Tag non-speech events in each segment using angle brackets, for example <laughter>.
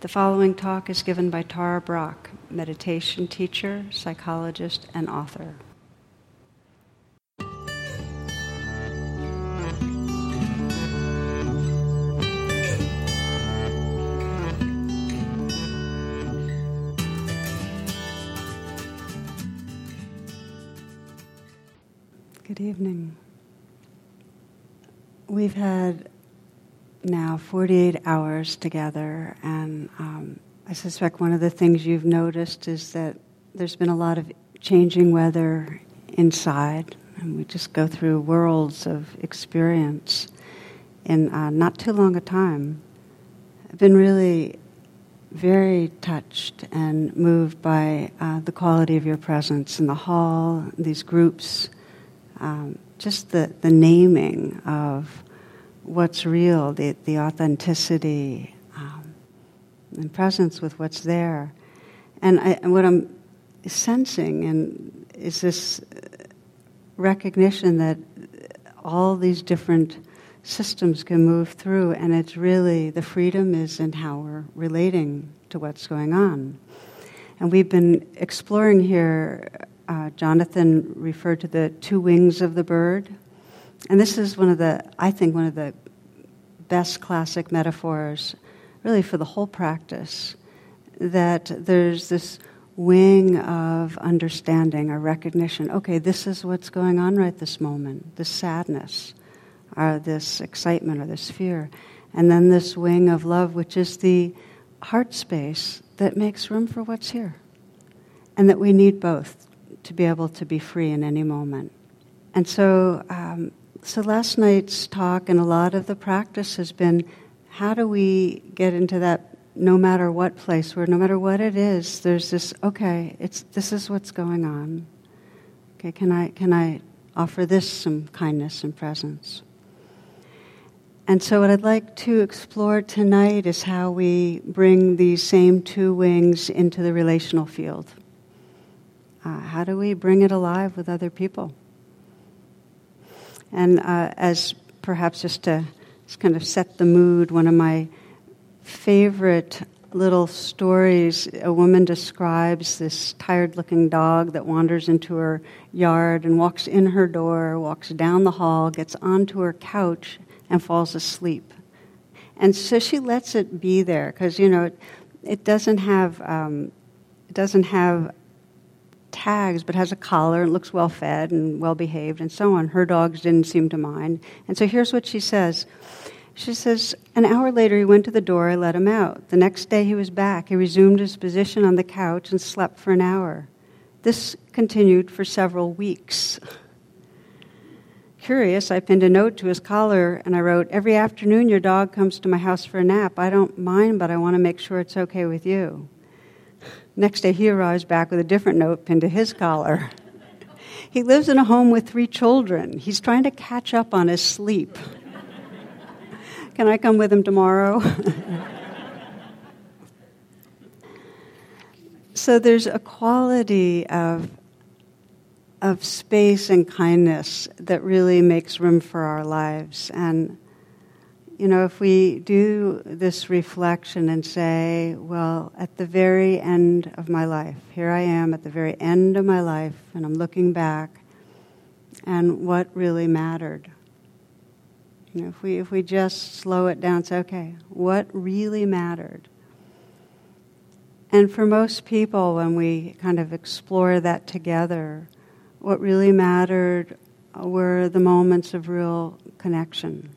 The following talk is given by Tara Brach, meditation teacher, psychologist, and author. Good evening. We've had now 48 hours together, and um, I suspect one of the things you've noticed is that there's been a lot of changing weather inside, and we just go through worlds of experience in uh, not too long a time. I've been really very touched and moved by uh, the quality of your presence in the hall, these groups, um, just the, the naming of what's real, the, the authenticity, um, and presence with what's there. And, I, and what I'm sensing and is this recognition that all these different systems can move through, and it's really the freedom is in how we're relating to what's going on. And we've been exploring here. Uh, Jonathan referred to the two wings of the bird, and this is one of the, I think, one of the best classic metaphors, really for the whole practice, that there's this wing of understanding or recognition. Okay, this is what's going on right this moment, this sadness, or this excitement, or this fear. And then this wing of love, which is the heart space that makes room for what's here. And that we need both to be able to be free in any moment. And so um, so last night's talk and a lot of the practice has been how do we get into that no matter what place where no matter what it is, there's this okay, it's this is what's going on. Okay, can I can I offer this some kindness and presence? And so, what I'd like to explore tonight is how we bring these same two wings into the relational field. Uh, how do we bring it alive with other people? And uh, as perhaps just to just kind of set the mood, one of my favorite little stories a woman describes this tired looking dog that wanders into her yard and walks in her door, walks down the hall, gets onto her couch, and falls asleep. And so she lets it be there because, you know, it, it doesn't have. Um, it doesn't have tags but has a collar and looks well fed and well behaved and so on. Her dogs didn't seem to mind. And so here's what she says. She says, An hour later, he went to the door. I let him out. The next day, he was back. He resumed his position on the couch and slept for an hour. This continued for several weeks. Curious, I pinned a note to his collar and I wrote, Every afternoon, your dog comes to my house for a nap. I don't mind, but I want to make sure it's okay with you. Next day, he arrives back with a different note pinned to his collar. He lives in a home with three children. He's trying to catch up on his sleep. Can I come with him tomorrow? <laughs> so there's a quality of, of space and kindness that really makes room for our lives. And you know, if we do this reflection and say, well, at the very end of my life, here I am at the very end of my life, and I'm looking back, and what really mattered. You know, if we, if we just slow it down, say, okay, what really mattered? And for most people, when we kind of explore that together, what really mattered were the moments of real connection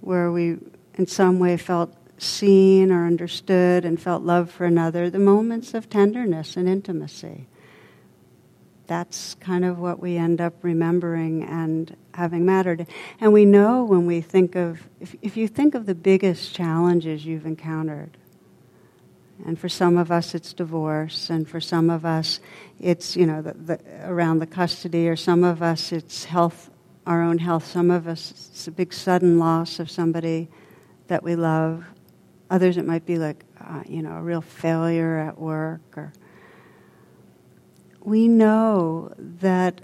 where we in some way felt seen or understood and felt love for another, the moments of tenderness and intimacy. That's kind of what we end up remembering and having mattered. And we know when we think of, if, if you think of the biggest challenges you've encountered, and for some of us it's divorce, and for some of us it's, you know, the, the, around the custody, or some of us it's health our own health. Some of us, it's a big sudden loss of somebody that we love. Others, it might be like, uh, you know, a real failure at work. Or we know that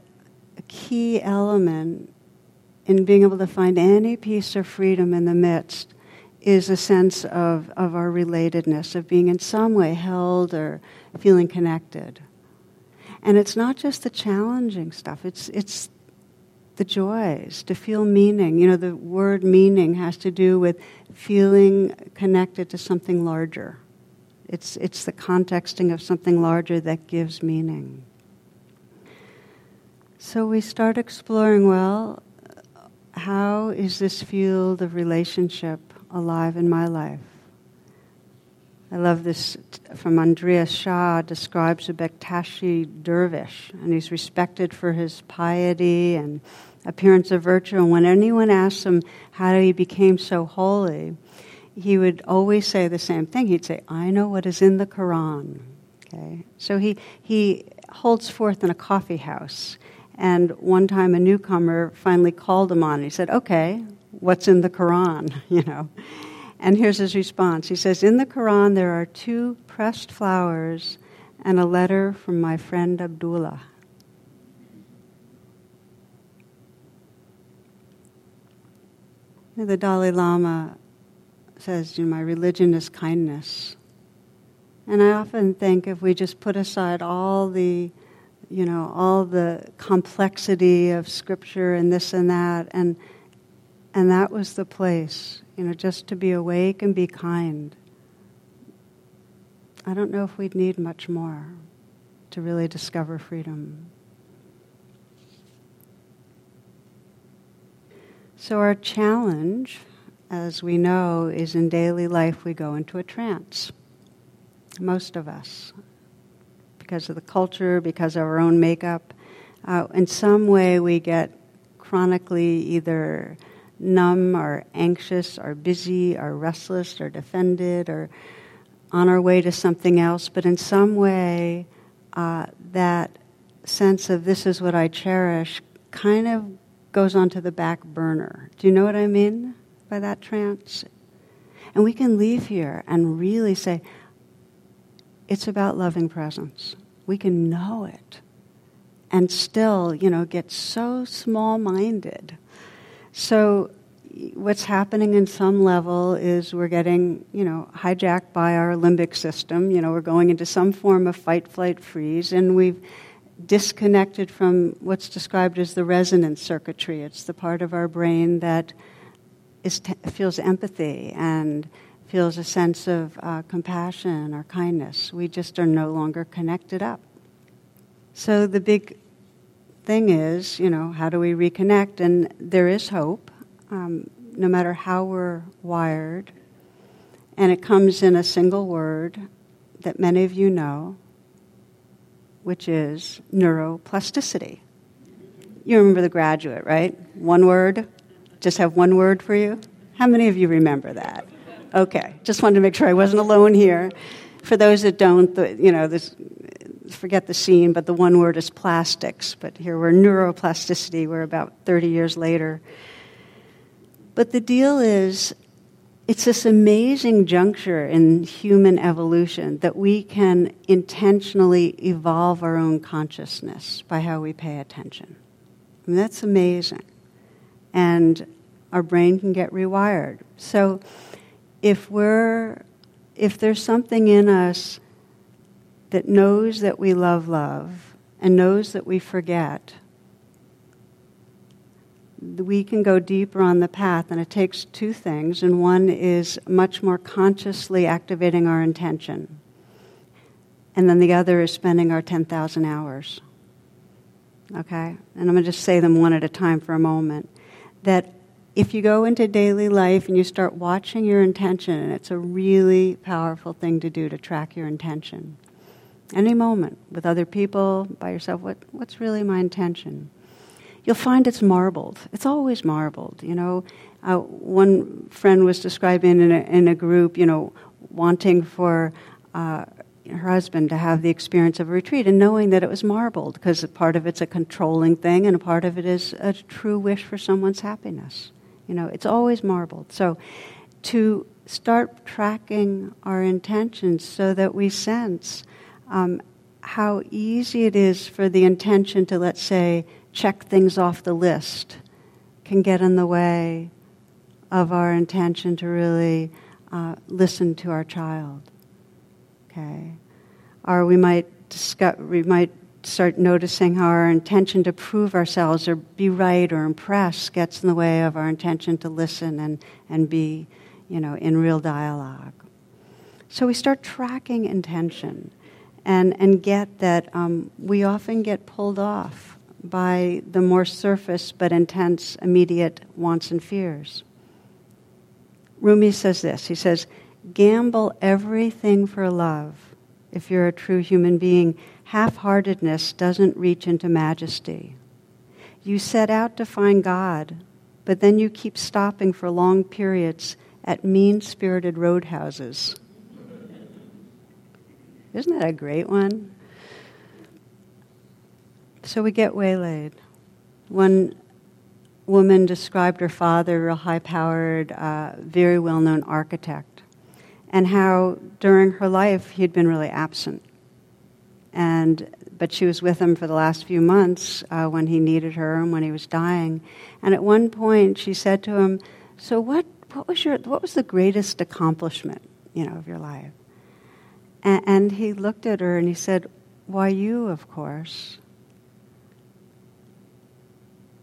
a key element in being able to find any peace or freedom in the midst is a sense of, of our relatedness, of being in some way held or feeling connected. And it's not just the challenging stuff, it's, it's the joys, to feel meaning. You know, the word meaning has to do with feeling connected to something larger. It's, it's the contexting of something larger that gives meaning. So we start exploring well, how is this field of relationship alive in my life? I love this from Idries Shah, describes a Bektashi dervish, and he's respected for his piety and appearance of virtue. And when anyone asks him how he became so holy, he would always say the same thing. He'd say, I know what is in the Quran. Okay? So he, he holds forth in a coffee house. And one time a newcomer finally called him on. He said, Okay, what's in the Quran? <laughs> You know. And here's his response. He says, In the Quran, there are two pressed flowers and a letter from my friend Abdullah. The Dalai Lama says, you know, my religion is kindness. And I often think if we just put aside all the, you know, all the complexity of scripture and this and that, and and that was the place, you know, just to be awake and be kind. I don't know if we'd need much more to really discover freedom. So, our challenge, as we know, is in daily life we go into a trance. Most of us, because of the culture, because of our own makeup. Uh, in some way, we get chronically either numb or anxious or busy or restless or defended or on our way to something else, but in some way, uh, that sense of this is what I cherish kind of goes onto the back burner. Do you know what I mean by that trance? And we can leave here and really say, it's about loving presence. We can know it and still, you know, get so small minded so what's happening in some level is we're getting, you know, hijacked by our limbic system. You know, we're going into some form of fight, flight, freeze, and we've disconnected from what's described as the resonance circuitry. It's the part of our brain that t- feels empathy and feels a sense of uh, compassion or kindness. We just are no longer connected up. So the big thing is, you know, how do we reconnect? And there is hope, um, no matter how we're wired. And it comes in a single word that many of you know, which is neuroplasticity. You remember the graduate, right? One word? Just have one word for you? How many of you remember that? Okay, just wanted to make sure I wasn't alone here. For those that don't, you know, this forget the scene, but the one word is plastics. But here we're neuroplasticity, we're about 30 years later. But the deal is, it's this amazing juncture in human evolution that we can intentionally evolve our own consciousness by how we pay attention. I mean, that's amazing. And our brain can get rewired. So if we're if there's something in us that knows that we love love and knows that we forget, we can go deeper on the path, and it takes two things. And one is much more consciously activating our intention, and then the other is spending our 10,000 hours. Okay? And I'm going to just say them one at a time for a moment. That if you go into daily life and you start watching your intention, and it's a really powerful thing to do to track your intention any moment with other people, by yourself, what, what's really my intention? You'll find it's marbled. It's always marbled. You know, uh, one friend was describing in a, in a group, you know, wanting for uh, her husband to have the experience of a retreat and knowing that it was marbled because part of it's a controlling thing and a part of it is a true wish for someone's happiness. You know, it's always marbled. So to start tracking our intentions so that we sense um, how easy it is for the intention to, let's say, check things off the list can get in the way of our intention to really uh, listen to our child. Okay? Or we might, discuss, we might start noticing how our intention to prove ourselves or be right or impress gets in the way of our intention to listen and, and be, you know, in real dialogue. So we start tracking intention and, and get that um, we often get pulled off by the more surface but intense immediate wants and fears. Rumi says this he says, Gamble everything for love if you're a true human being half heartedness doesn't reach into majesty. You set out to find God, but then you keep stopping for long periods at mean spirited roadhouses. Isn't that a great one? So we get waylaid. One woman described her father, a high powered, uh, very well known architect, and how during her life he'd been really absent and but she was with him for the last few months uh, when he needed her and when he was dying. And at one point, she said to him, "So what? What was your? What was the greatest accomplishment, you know, of your life?" And, and he looked at her and he said, "Why, you, of course."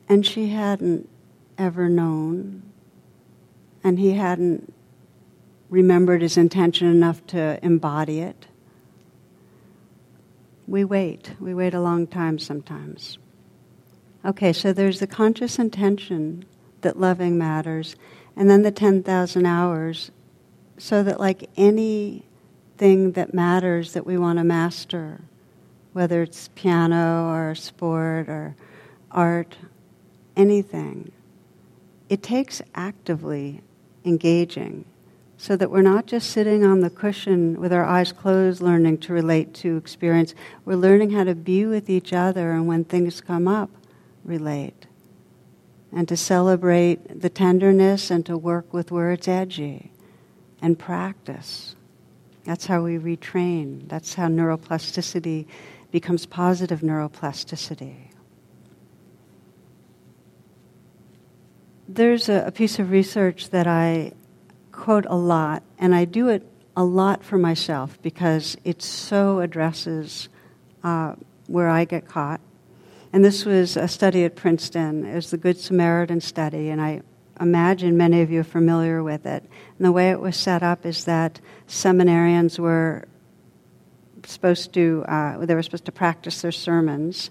And she hadn't ever known, and he hadn't remembered his intention enough to embody it we wait. We wait a long time sometimes. Okay, so there's the conscious intention that loving matters, and then the 10,000 hours, so that, like anything that matters that we want to master, whether it's piano or sport or art, anything, it takes actively engaging so that we're not just sitting on the cushion with our eyes closed learning to relate to experience. We're learning how to be with each other and when things come up, relate. And to celebrate the tenderness and to work with where it's edgy and practice. That's how we retrain. That's how neuroplasticity becomes positive neuroplasticity. There's a, a piece of research that I quote a lot, and I do it a lot for myself because it so addresses uh, where I get caught. And this was a study at Princeton. It was the Good Samaritan study, and I imagine many of you are familiar with it. And the way it was set up is that seminarians were supposed to uh, they were supposed to practice their sermons,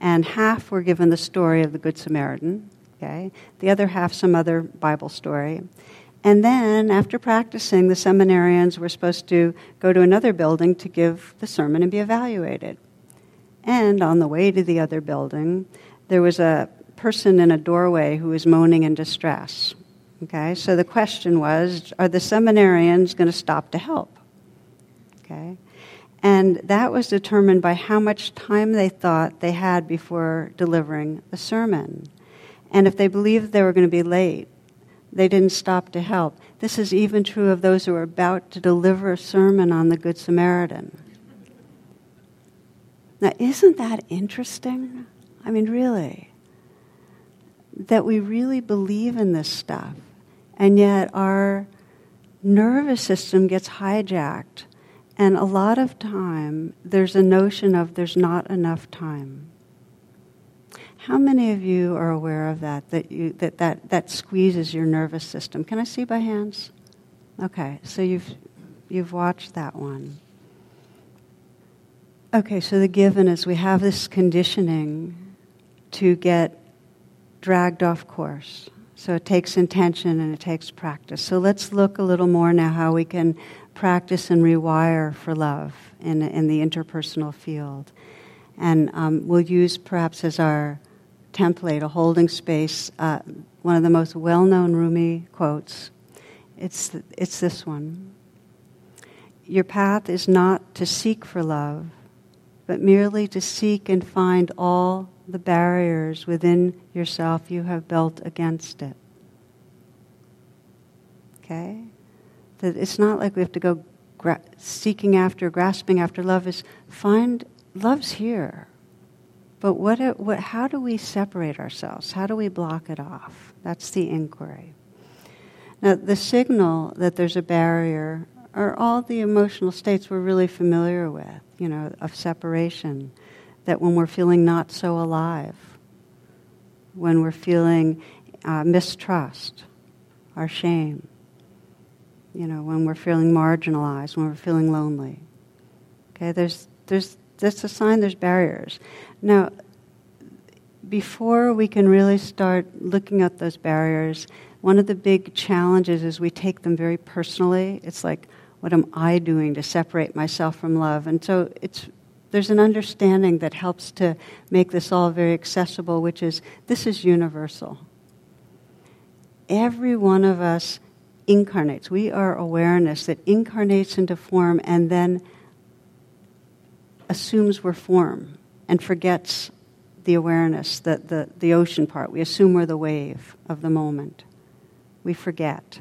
and half were given the story of the Good Samaritan. Okay, the other half some other Bible story, and then, after practicing, the seminarians were supposed to go to another building to give the sermon and be evaluated. And on the way to the other building, there was a person in a doorway who was moaning in distress. Okay, so the question was are the seminarians going to stop to help? Okay, and that was determined by how much time they thought they had before delivering the sermon. And if they believed they were going to be late, they didn't stop to help. This is even true of those who are about to deliver a sermon on the Good Samaritan. Now, isn't that interesting? I mean, really. That we really believe in this stuff, and yet our nervous system gets hijacked. And a lot of time, there's a notion of there's not enough time. How many of you are aware of that, that, you, that, that, that squeezes your nervous system? Can I see by hands? Okay, so you've, you've watched that one. Okay, so the given is we have this conditioning to get dragged off course. So it takes intention and it takes practice. So let's look a little more now how we can practice and rewire for love in, in the interpersonal field. And um, we'll use perhaps as our template, a holding space, uh, one of the most well known Rumi quotes. It's, th- it's this one Your path is not to seek for love, but merely to seek and find all the barriers within yourself you have built against it. Okay? That it's not like we have to go gra- seeking after, grasping after love, is find love's here. But what, what, how do we separate ourselves? How do we block it off? That's the inquiry. Now, the signal that there's a barrier are all the emotional states we're really familiar with, you know, of separation. That when we're feeling not so alive, when we're feeling uh, mistrust, our shame, you know, when we're feeling marginalized, when we're feeling lonely. Okay, there's, there's, that's a sign there's barriers. Now, before we can really start looking at those barriers, one of the big challenges is we take them very personally. It's like, what am I doing to separate myself from love? And so it's, there's an understanding that helps to make this all very accessible, which is this is universal. Every one of us incarnates. We are awareness that incarnates into form and then assumes we're form and forgets the awareness, the, the, the ocean part. We assume we're the wave of the moment. We forget.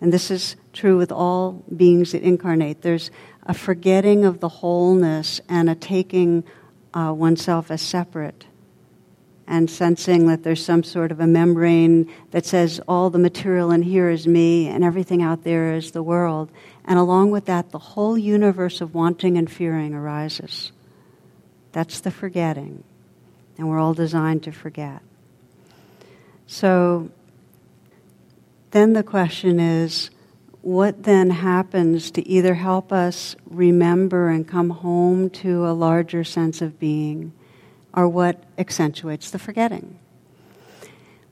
And this is true with all beings that incarnate. There's a forgetting of the wholeness and a taking uh, oneself as separate and sensing that there's some sort of a membrane that says all the material in here is me and everything out there is the world. And along with that, the whole universe of wanting and fearing arises. That's the forgetting. And we're all designed to forget. So then the question is what then happens to either help us remember and come home to a larger sense of being? or what accentuates the forgetting.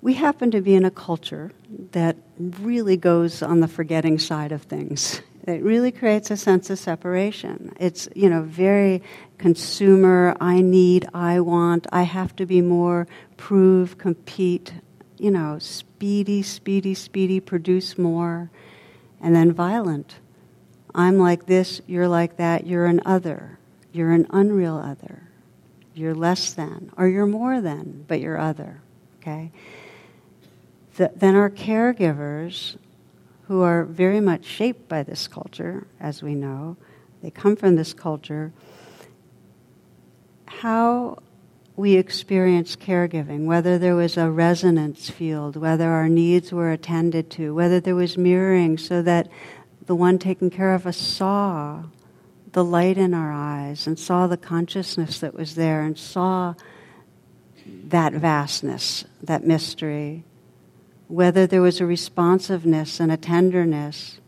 We happen to be in a culture that really goes on the forgetting side of things. It really creates a sense of separation. It's, you know, very consumer, I need, I want, I have to be more, prove, compete, you know, speedy, speedy, speedy, produce more, and then violent. I'm like this, you're like that, you're an other, you're an unreal other you're less than, or you're more than, but you're other. Okay? The, then our caregivers, who are very much shaped by this culture, as we know, they come from this culture, how we experience caregiving, whether there was a resonance field, whether our needs were attended to, whether there was mirroring so that the one taking care of us saw the light in our eyes and saw the consciousness that was there and saw that vastness, that mystery, whether there was a responsiveness and a tenderness,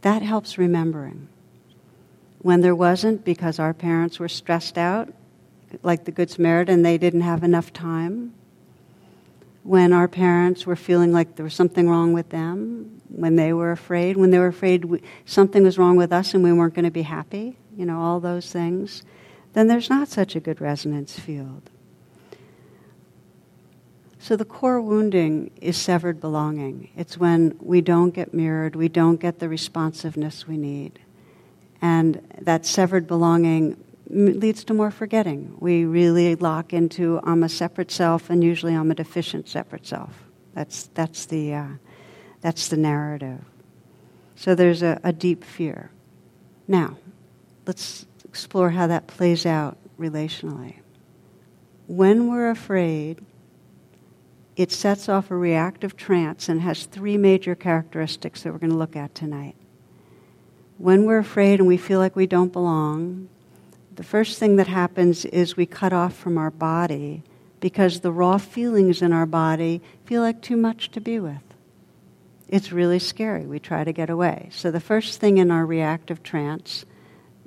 that helps remembering. When there wasn't, because our parents were stressed out, like the Good Samaritan, they didn't have enough time. When our parents were feeling like there was something wrong with them, when they were afraid, when they were afraid we, something was wrong with us and we weren't going to be happy, you know, all those things, then there's not such a good resonance field. So the core wounding is severed belonging. It's when we don't get mirrored, we don't get the responsiveness we need. And that severed belonging leads to more forgetting. We really lock into I'm a separate self, and usually I'm a deficient separate self. That's, that's the, uh, that's the narrative. So there's a, a deep fear. Now, let's explore how that plays out relationally. When we're afraid, it sets off a reactive trance and has three major characteristics that we're going to look at tonight. When we're afraid and we feel like we don't belong, the first thing that happens is we cut off from our body because the raw feelings in our body feel like too much to be with it's really scary. We try to get away. So, the first thing in our reactive trance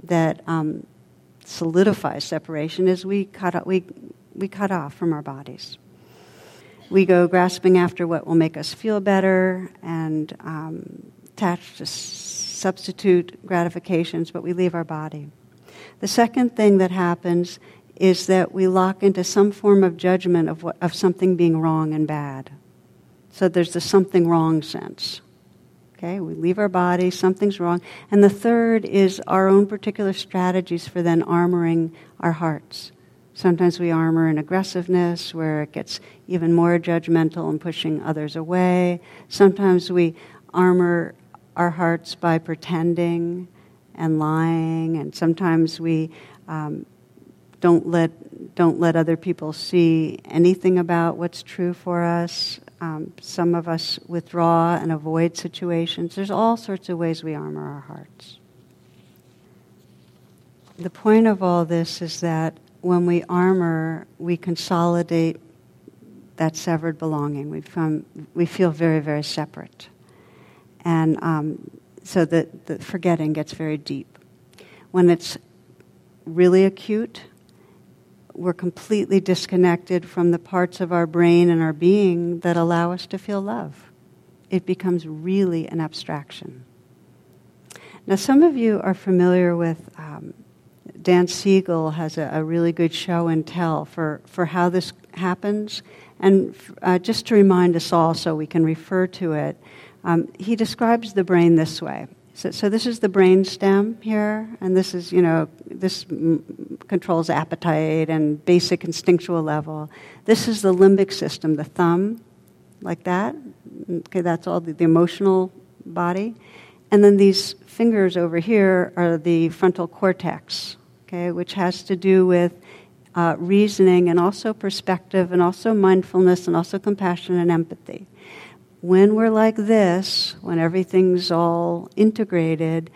that um, solidifies separation is we cut, we, we cut off from our bodies. We go grasping after what will make us feel better and um, to substitute gratifications, but we leave our body. The second thing that happens is that we lock into some form of judgment of, what, of something being wrong and bad. So there's the something wrong sense. Okay, we leave our body, something's wrong. And the third is our own particular strategies for then armoring our hearts. Sometimes we armor in aggressiveness, where it gets even more judgmental and pushing others away. Sometimes we armor our hearts by pretending and lying, and sometimes we um, don't let don't let other people see anything about what's true for us Um, some of us withdraw and avoid situations. There's all sorts of ways we armor our hearts. The point of all this is that when we armor, we consolidate that severed belonging. We, become, we feel very, very separate. And um, so that the forgetting gets very deep. When it's really acute, we're completely disconnected from the parts of our brain and our being that allow us to feel love. It becomes really an abstraction. Now, some of you are familiar with um, Dan Siegel has a, a, really good show and tell for, for how this happens. And uh, just to remind us all so we can refer to it, um, he describes the brain this way. So, so, this is the brain stem here, and this is, you know, this m- controls appetite and basic instinctual level. This is the limbic system, the thumb, like that. Okay, that's all the, the emotional body. And then these fingers over here are the frontal cortex, okay, which has to do with uh, reasoning and also perspective and also mindfulness and also compassion and empathy when we're like this, when everything's all integrated,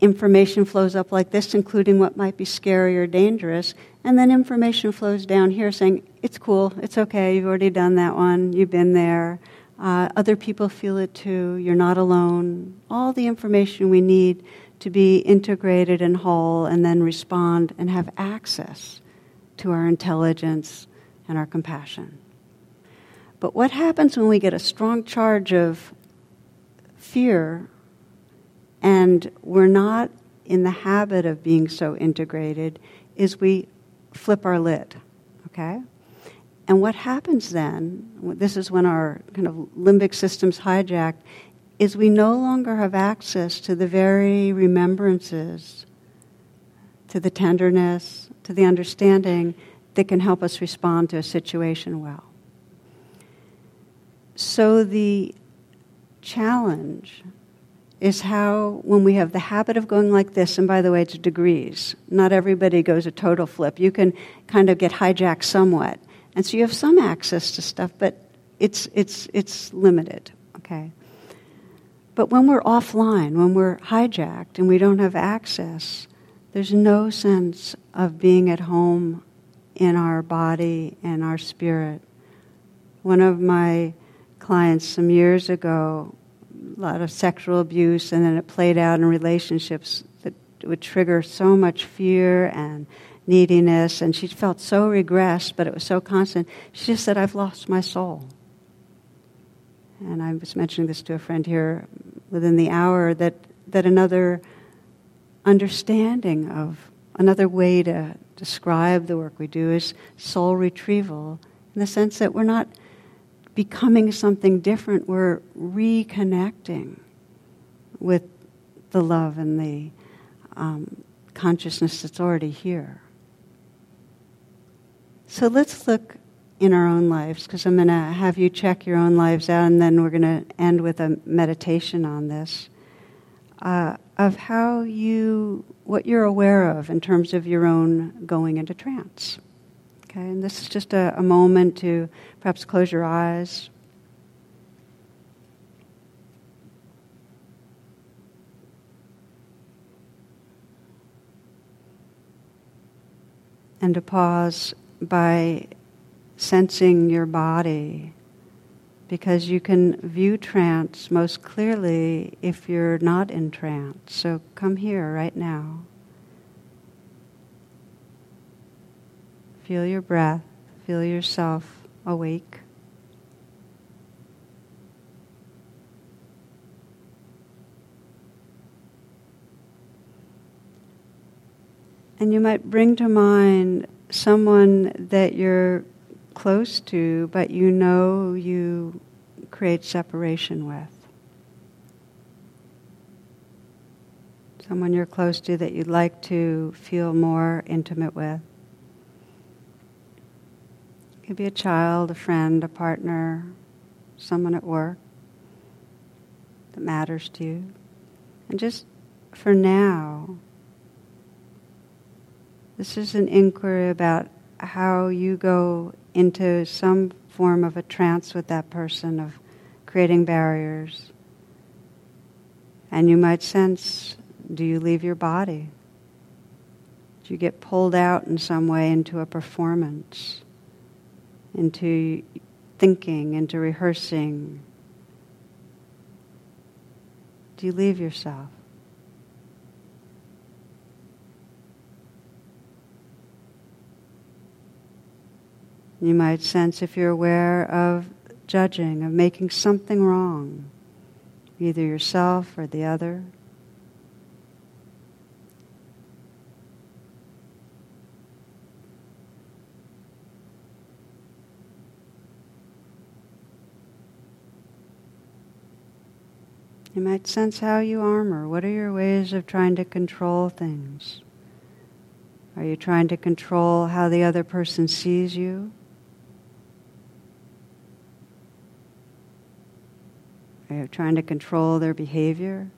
information flows up like this, including what might be scary or dangerous, and then information flows down here saying, It's cool, it's okay, you've already done that one, you've been there. Uh, other people feel it too, you're not alone. All the information we need to be integrated and whole, and then respond and have access to our intelligence and our compassion. But what happens when we get a strong charge of fear and we're not in the habit of being so integrated is we flip our lid, okay? And what happens then, this is when our kind of limbic system's hijacked, is we no longer have access to the very remembrances, to the tenderness, to the understanding that can help us respond to a situation well. So the challenge is how, when we have the habit of going like this, and by the way, it's degrees. Not everybody goes a total flip. You can kind of get hijacked somewhat. And so you have some access to stuff, but it's, it's, it's limited, okay? But when we're offline, when we're hijacked and we don't have access, there's no sense of being at home in our body and our spirit. One of my clients some years ago, a lot of sexual abuse, and then it played out in relationships that would trigger so much fear and neediness, and she felt so regressed, but it was so constant. She just said, I've lost my soul. And I was mentioning this to a friend here within the hour that, that another understanding of, another way to describe the work we do is soul retrieval, in the sense that we're not becoming something different, we're reconnecting with the love and the um, consciousness that's already here. So let's look in our own lives, because I'm going to have you check your own lives out, and then we're going to end with a meditation on this. Uh, of how you, what you're aware of in terms of your own going into trance. Okay, and this is just a, a moment to perhaps close your eyes. And to pause by sensing your body because you can view trance most clearly if you're not in trance. So come here right now. Feel your breath, feel yourself awake. And you might bring to mind someone that you're close to, but you know you create separation with. Someone you're close to that you'd like to feel more intimate with. Could be a child, a friend, a partner, someone at work that matters to you. And just for now, this is an inquiry about how you go into some form of a trance with that person of creating barriers. And you might sense do you leave your body? Do you get pulled out in some way into a performance, into thinking, into rehearsing? Do you leave yourself? You might sense if you're aware of judging, of making something wrong, either yourself or the other. You might sense how you armor. What are your ways of trying to control things? Are you trying to control how the other person sees you? Are you trying to control their behavior?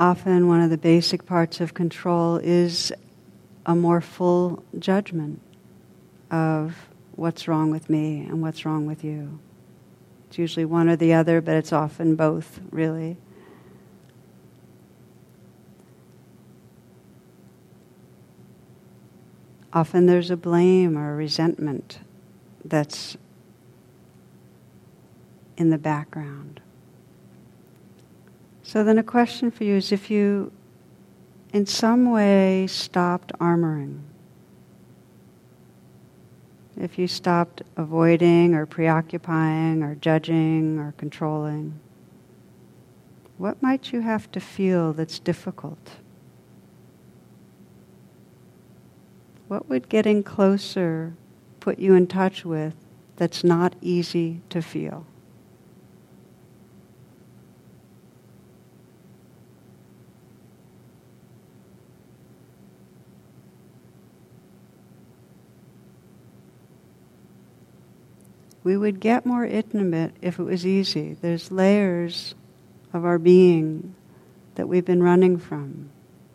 Often, one of the basic parts of control is a more full judgment of what's wrong with me and what's wrong with you. It's usually one or the other, but it's often both, really. Often there's a blame or a resentment that's in the background. So then, a question for you is if you, in some way, stopped armoring, if you stopped avoiding or preoccupying or judging or controlling, what might you have to feel that's difficult? What would getting closer put you in touch with that's not easy to feel? We would get more intimate if it was easy. There's layers of our being that we've been running from.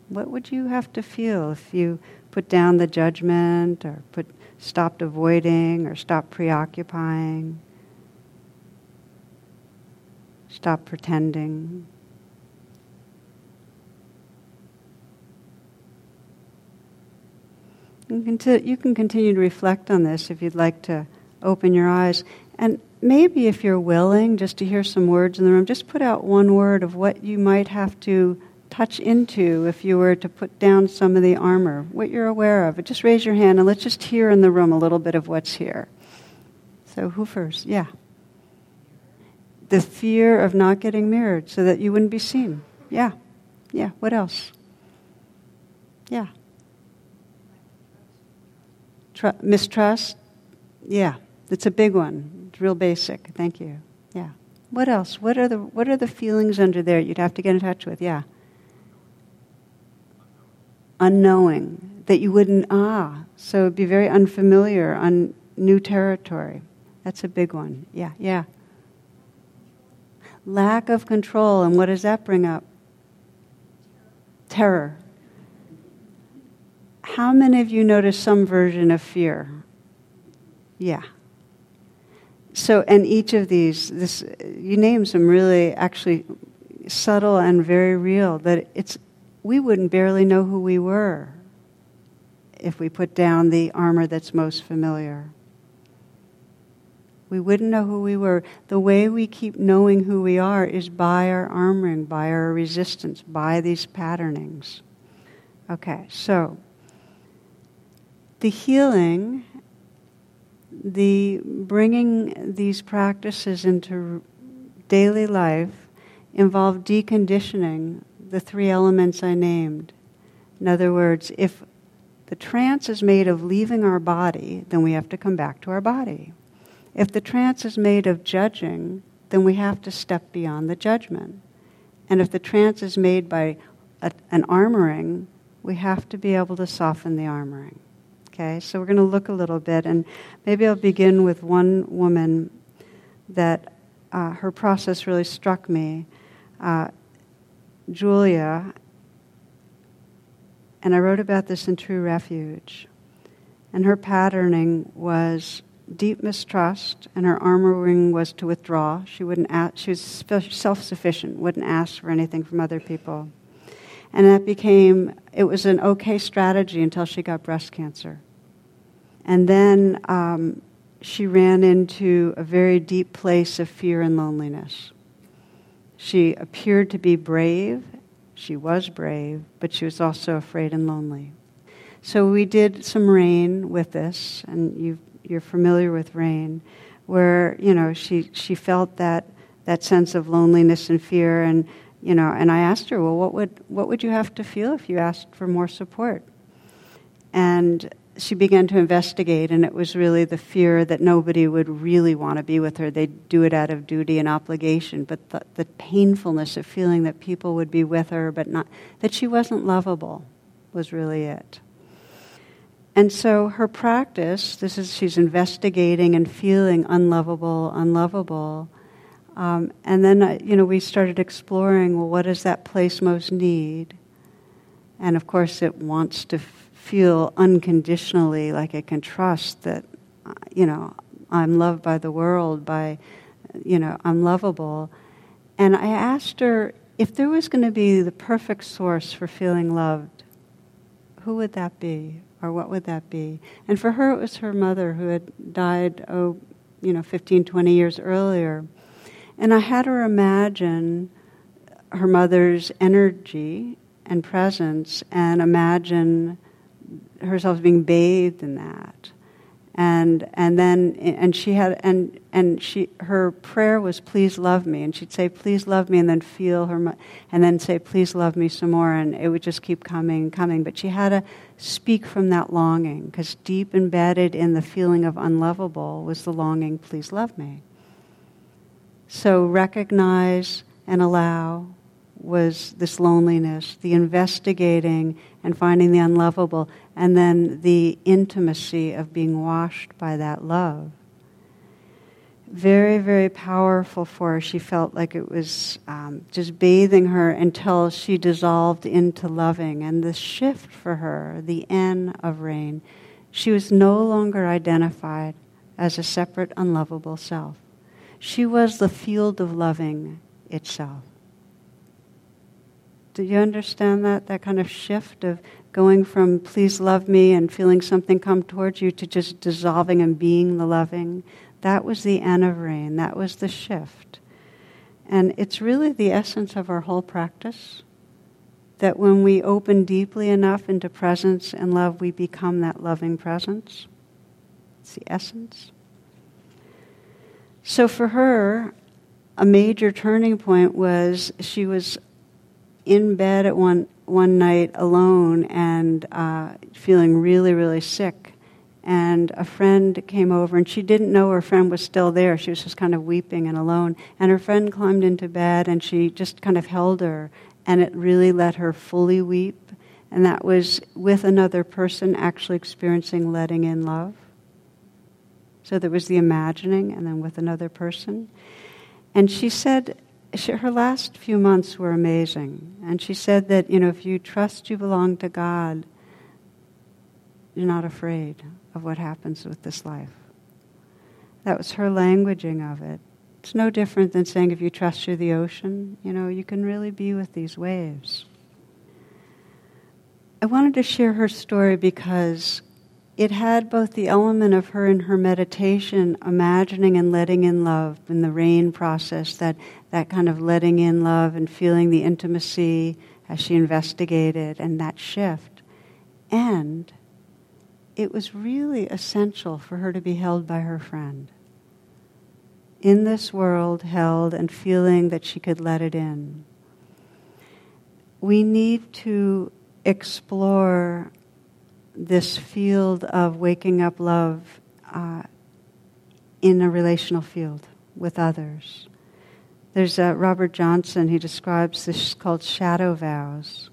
What would you have to feel if you put down the judgment or put stopped avoiding or stopped preoccupying? Stop pretending. You can, you can continue to reflect on this if you'd like to open your eyes. And maybe if you're willing just to hear some words in the room, just put out one word of what you might have to touch into if you were to put down some of the armor, what you're aware of. Just raise your hand and let's just hear in the room a little bit of what's here. So, who first? Yeah. The fear of not getting mirrored so that you wouldn't be seen. Yeah. Yeah. What else? Yeah. Tr- mistrust? Yeah. It's a big one. It's real basic. Thank you. Yeah. What else? What are the what are the feelings under there you'd have to get in touch with? Yeah. Unknowing that you wouldn't ah, so it'd be very unfamiliar on new territory. That's a big one. Yeah, yeah. Lack of control, and what does that bring up? Terror. How many of you notice some version of fear? Yeah so, and each of these, this, you name some really actually subtle and very real, that it's, we wouldn't barely know who we were if we put down the armor that's most familiar. We wouldn't know who we were. The way we keep knowing who we are is by our armoring, by our resistance, by these patternings. Okay, so the healing the bringing these practices into daily life involve deconditioning the three elements I named. In other words, if the trance is made of leaving our body, then we have to come back to our body. If the trance is made of judging, then we have to step beyond the judgment. And if the trance is made by a, an armoring, we have to be able to soften the armoring. Okay, so we're going to look a little bit, and maybe I'll begin with one woman that uh, her process really struck me. Uh, Julia, and I wrote about this in True Refuge. And her patterning was deep mistrust, and her armoring was to withdraw. She wouldn't ask, she was self-sufficient, wouldn't ask for anything from other people. And that became, it was an okay strategy until she got breast cancer. And then um, she ran into a very deep place of fear and loneliness. She appeared to be brave. She was brave, but she was also afraid and lonely. So we did some rain with this, and you you're familiar with rain, where you know she she felt that that sense of loneliness and fear, and you know, and I asked her, well, what would what would you have to feel if you asked for more support? And she began to investigate, and it was really the fear that nobody would really want to be with her. They'd do it out of duty and obligation, but the, the painfulness of feeling that people would be with her, but not that she wasn't lovable, was really it. And so her practice, this is she's investigating and feeling unlovable, unlovable. Um, and then, uh, you know, we started exploring well, what does that place most need? And of course, it wants to f- feel unconditionally like I can trust that, you know, I'm loved by the world, by, you know, I'm lovable. And I asked her if there was going to be the perfect source for feeling loved, who would that be? or what would that be? And for her, it was her mother who had died, oh, you know, 15, 20 years earlier. And I had her imagine her mother's energy and presence and imagine herself being bathed in that. And and then and she had and and she her prayer was please love me. And she'd say please love me and then feel her and then say please love me some more and it would just keep coming coming. But she had to speak from that longing because deep embedded in the feeling of unlovable was the longing please love me. So recognize and allow was this loneliness, the investigating and finding the unlovable, and then the intimacy of being washed by that love. Very, very powerful for her. She felt like it was um, just bathing her until she dissolved into loving. And the shift for her, the N of rain, she was no longer identified as a separate, unlovable self. She was the field of loving itself. Do you understand that? That kind of shift of going from please love me and feeling something come towards you to just dissolving and being the loving. That was the N of rain. That was the shift. And it's really the essence of our whole practice that when we open deeply enough into presence and love, we become that loving presence. It's the essence. So for her, a major turning point was she was in bed at one one night alone and uh, feeling really really sick. And a friend came over and she didn't know her friend was still there. She was just kind of weeping and alone. And her friend climbed into bed and she just kind of held her and it really let her fully weep. And that was with another person actually experiencing letting in love. So there was the imagining and then with another person. And she said she, her last few months were amazing. And she said that, you know, if you trust you belong to God, you're not afraid of what happens with this life. That was her languaging of it. It's no different than saying if you trust you're the ocean, you know, you can really be with these waves. I wanted to share her story because it had both the element of her in her meditation, imagining and letting in love in the rain process, that, that kind of letting in love and feeling the intimacy as she investigated, and that shift. And it was really essential for her to be held by her friend. In this world, held and feeling that she could let it in. We need to explore this field of waking up love uh, in a relational field with others. There's uh, Robert Johnson, he describes this called shadow vows.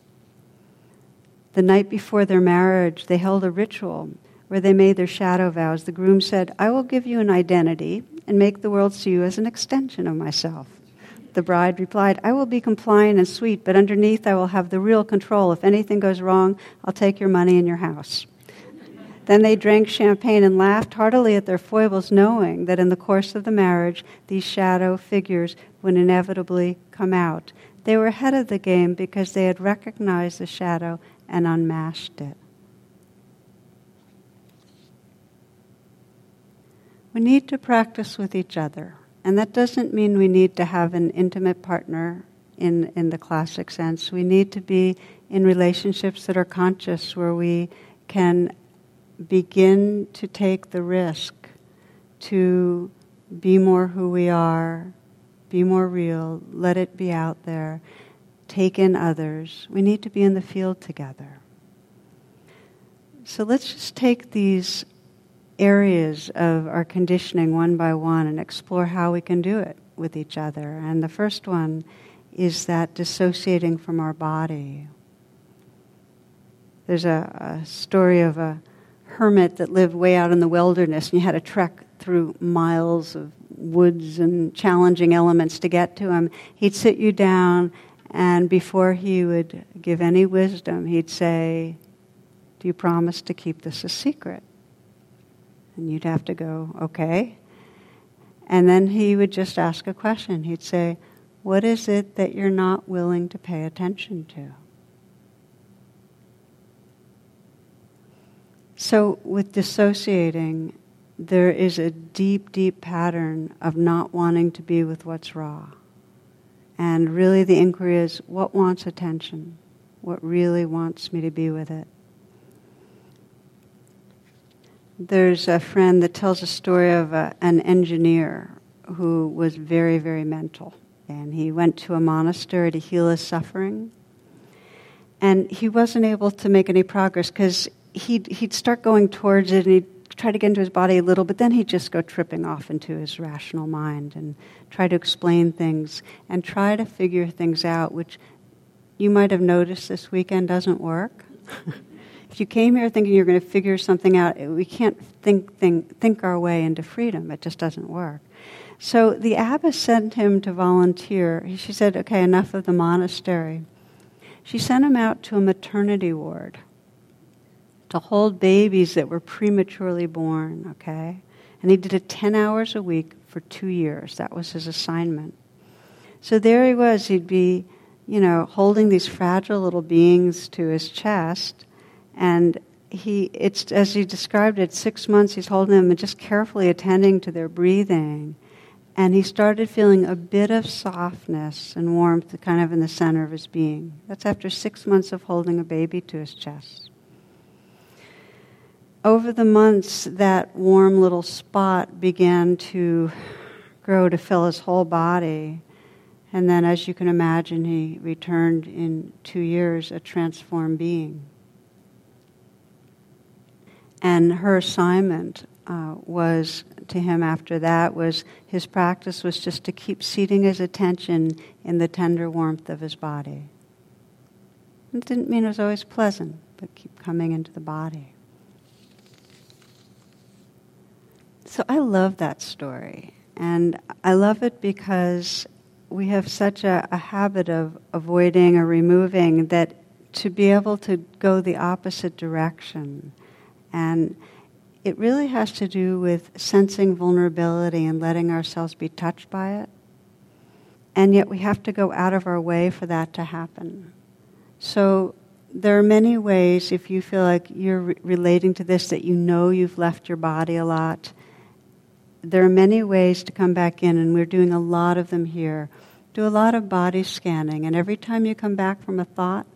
The night before their marriage, they held a ritual where they made their shadow vows, the groom said, I will give you an identity and make the world see you as an extension of myself. The bride replied, I will be compliant and sweet, but underneath I will have the real control. If anything goes wrong, I'll take your money and your house. Then they drank champagne and laughed heartily at their foibles, knowing that in the course of the marriage, these shadow figures would inevitably come out. They were ahead of the game because they had recognized the shadow and unmasked it. We need to practice with each other. And that doesn't mean we need to have an intimate partner in, in the classic sense. We need to be in relationships that are conscious, where we can begin to take the risk to be more who we are, be more real, let it be out there, take in others. We need to be in the field together. So let's just take these areas of our conditioning one by one and explore how we can do it with each other. And the first one is that dissociating from our body. There's a, a story of a hermit that lived way out in the wilderness, and you had to trek through miles of woods and challenging elements to get to him. He'd sit you down, and before he would give any wisdom, he'd say, Do you promise to keep this a secret? And you'd have to go, okay. And then he would just ask a question. He'd say, What is it that you're not willing to pay attention to? So, with dissociating, there is a deep, deep pattern of not wanting to be with what's raw. And really, the inquiry is what wants attention? What really wants me to be with it? There's a friend that tells a story of a, an engineer who was very, very mental. And he went to a monastery to heal his suffering. And he wasn't able to make any progress because he'd, he'd start going towards it and he'd try to get into his body a little, but then he'd just go tripping off into his rational mind and try to explain things and try to figure things out, which you might have noticed this weekend doesn't work. <laughs> if you came here thinking you're going to figure something out, eh, we can't think, think, think our way into freedom. It just doesn't work. So the abbess sent him to volunteer. She said, okay, enough of the monastery. She sent him out to a maternity ward to hold babies that were prematurely born, okay? And he did it 10 hours a week for two years. That was his assignment. So there he was. He'd be, you know, holding these fragile little beings to his chest and he, it's as he described it, six months he's holding them and just carefully attending to their breathing. And he started feeling a bit of softness and warmth kind of in the center of his being. That's after six months of holding a baby to his chest. Over the months, that warm little spot began to grow to fill his whole body. And then, as you can imagine, he returned in two years a transformed being. And her assignment uh, was to him after that was his practice was just to keep seating his attention in the tender warmth of his body. It didn't mean it was always pleasant, but keep coming into the body. So I love that story. And I love it because we have such a, a habit of avoiding or removing that to be able to go the opposite direction and it really has to do with sensing vulnerability and letting ourselves be touched by it. And yet we have to go out of our way for that to happen. So there are many ways, if you feel like you're re- relating to this, that you know you've left your body a lot. There are many ways to come back in, and we're doing a lot of them here. Do a lot of body scanning, and every time you come back from a thought,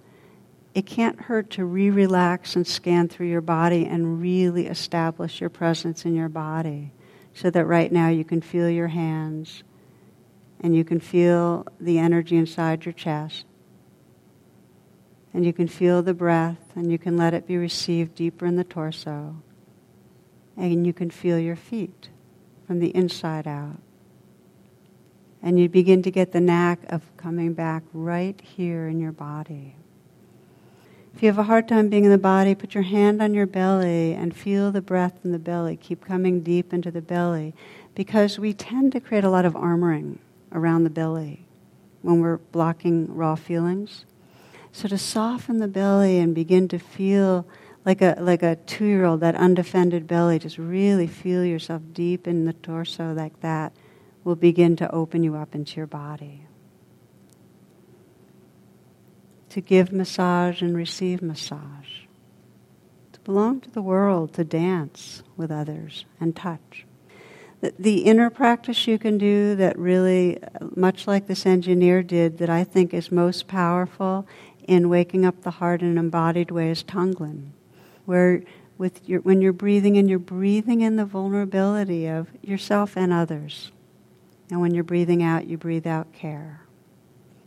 it can't hurt to re relax and scan through your body and really establish your presence in your body so that right now you can feel your hands and you can feel the energy inside your chest. And you can feel the breath and you can let it be received deeper in the torso. And you can feel your feet from the inside out. And you begin to get the knack of coming back right here in your body If you have a hard time being in the body, put your hand on your belly and feel the breath in the belly. Keep coming deep into the belly because we tend to create a lot of armoring around the belly when we're blocking raw feelings. So to soften the belly and begin to feel like a like a two year old, that undefended belly, just really feel yourself deep in the torso like that will begin to open you up into your body. To give massage and receive massage. To belong to the world, to dance with others and touch. The, the inner practice you can do that really, uh, much like this engineer did, that I think is most powerful in waking up the heart in an embodied way is Tonglen, where with your, when you're breathing in, you're breathing in the vulnerability of yourself and others. And when you're breathing out, you breathe out care.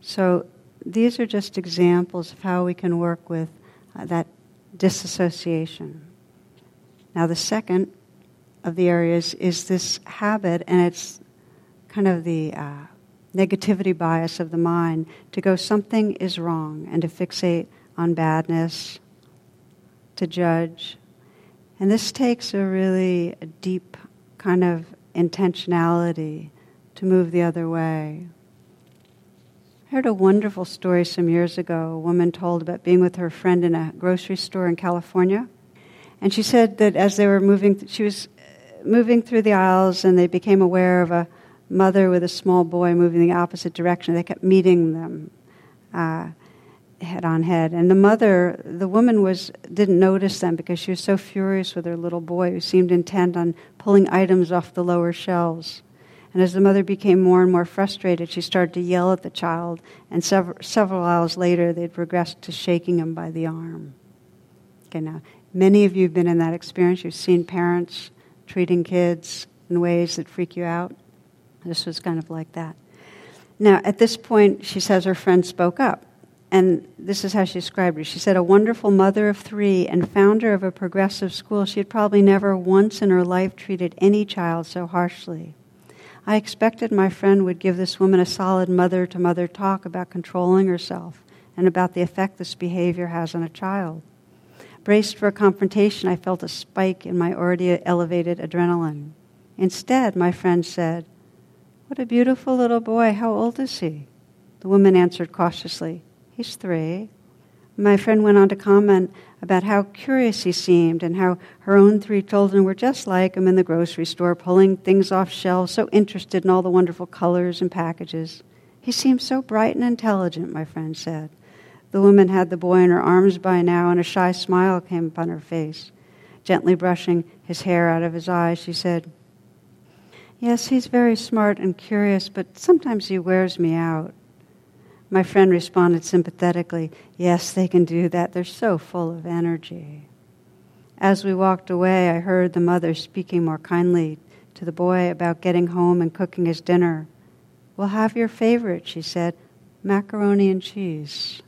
So these are just examples of how we can work with uh, that disassociation. Now, the second of the areas is this habit, and it's kind of the uh, negativity bias of the mind to go, something is wrong, and to fixate on badness, to judge. And this takes a really deep kind of intentionality to move the other way. I heard a wonderful story some years ago. A woman told about being with her friend in a grocery store in California. And she said that as they were moving, she was moving through the aisles and they became aware of a mother with a small boy moving the opposite direction. They kept meeting them uh, head on head. And the mother, the woman, was didn't notice them because she was so furious with her little boy who seemed intent on pulling items off the lower shelves. And as the mother became more and more frustrated, she started to yell at the child. And several, several hours later, they'd progressed to shaking him by the arm. Okay, now, many of you have been in that experience. You've seen parents treating kids in ways that freak you out. This was kind of like that. Now, at this point, she says her friend spoke up. And this is how she described her. She said, A wonderful mother of three and founder of a progressive school, she had probably never once in her life treated any child so harshly. I expected my friend would give this woman a solid mother to mother talk about controlling herself and about the effect this behavior has on a child. Braced for a confrontation, I felt a spike in my already elevated adrenaline. Instead, my friend said, What a beautiful little boy. How old is he? The woman answered cautiously, He's three. My friend went on to comment about how curious he seemed and how her own three children were just like him in the grocery store, pulling things off shelves, so interested in all the wonderful colors and packages. He seemed so bright and intelligent, my friend said. The woman had the boy in her arms by now, and a shy smile came upon her face. Gently brushing his hair out of his eyes, she said, Yes, he's very smart and curious, but sometimes he wears me out. My friend responded sympathetically, Yes, they can do that. They're so full of energy. As we walked away, I heard the mother speaking more kindly to the boy about getting home and cooking his dinner. We'll have your favorite, she said macaroni and cheese.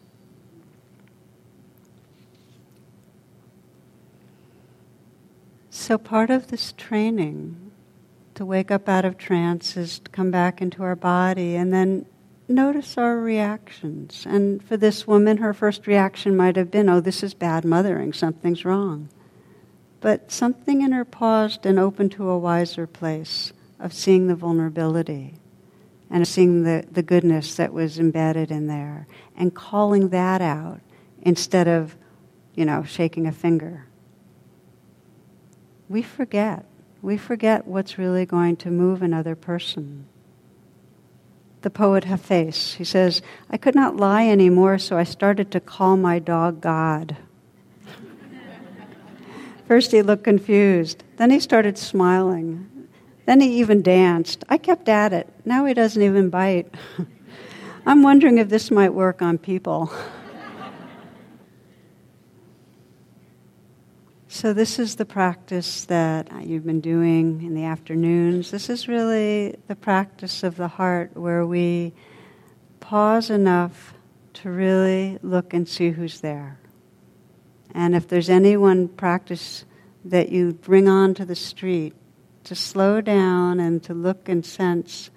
So, part of this training to wake up out of trance is to come back into our body and then notice our reactions. And for this woman, her first reaction might have been, oh, this is bad mothering, something's wrong. But something in her paused and opened to a wiser place of seeing the vulnerability and seeing the, the goodness that was embedded in there and calling that out instead of, you know, shaking a finger we forget. We forget what's really going to move another person. The poet Hafez, he says, I could not lie anymore, so I started to call my dog God. <laughs> First he looked confused, then he started smiling. Then he even danced. I kept at it. Now he doesn't even bite. <laughs> I'm wondering if this might work on people. <laughs> So, this is the practice that you've been doing in the afternoons. This is really the practice of the heart where we pause enough to really look and see who's there. And if there's any one practice that you bring onto the street, to slow down and to look and sense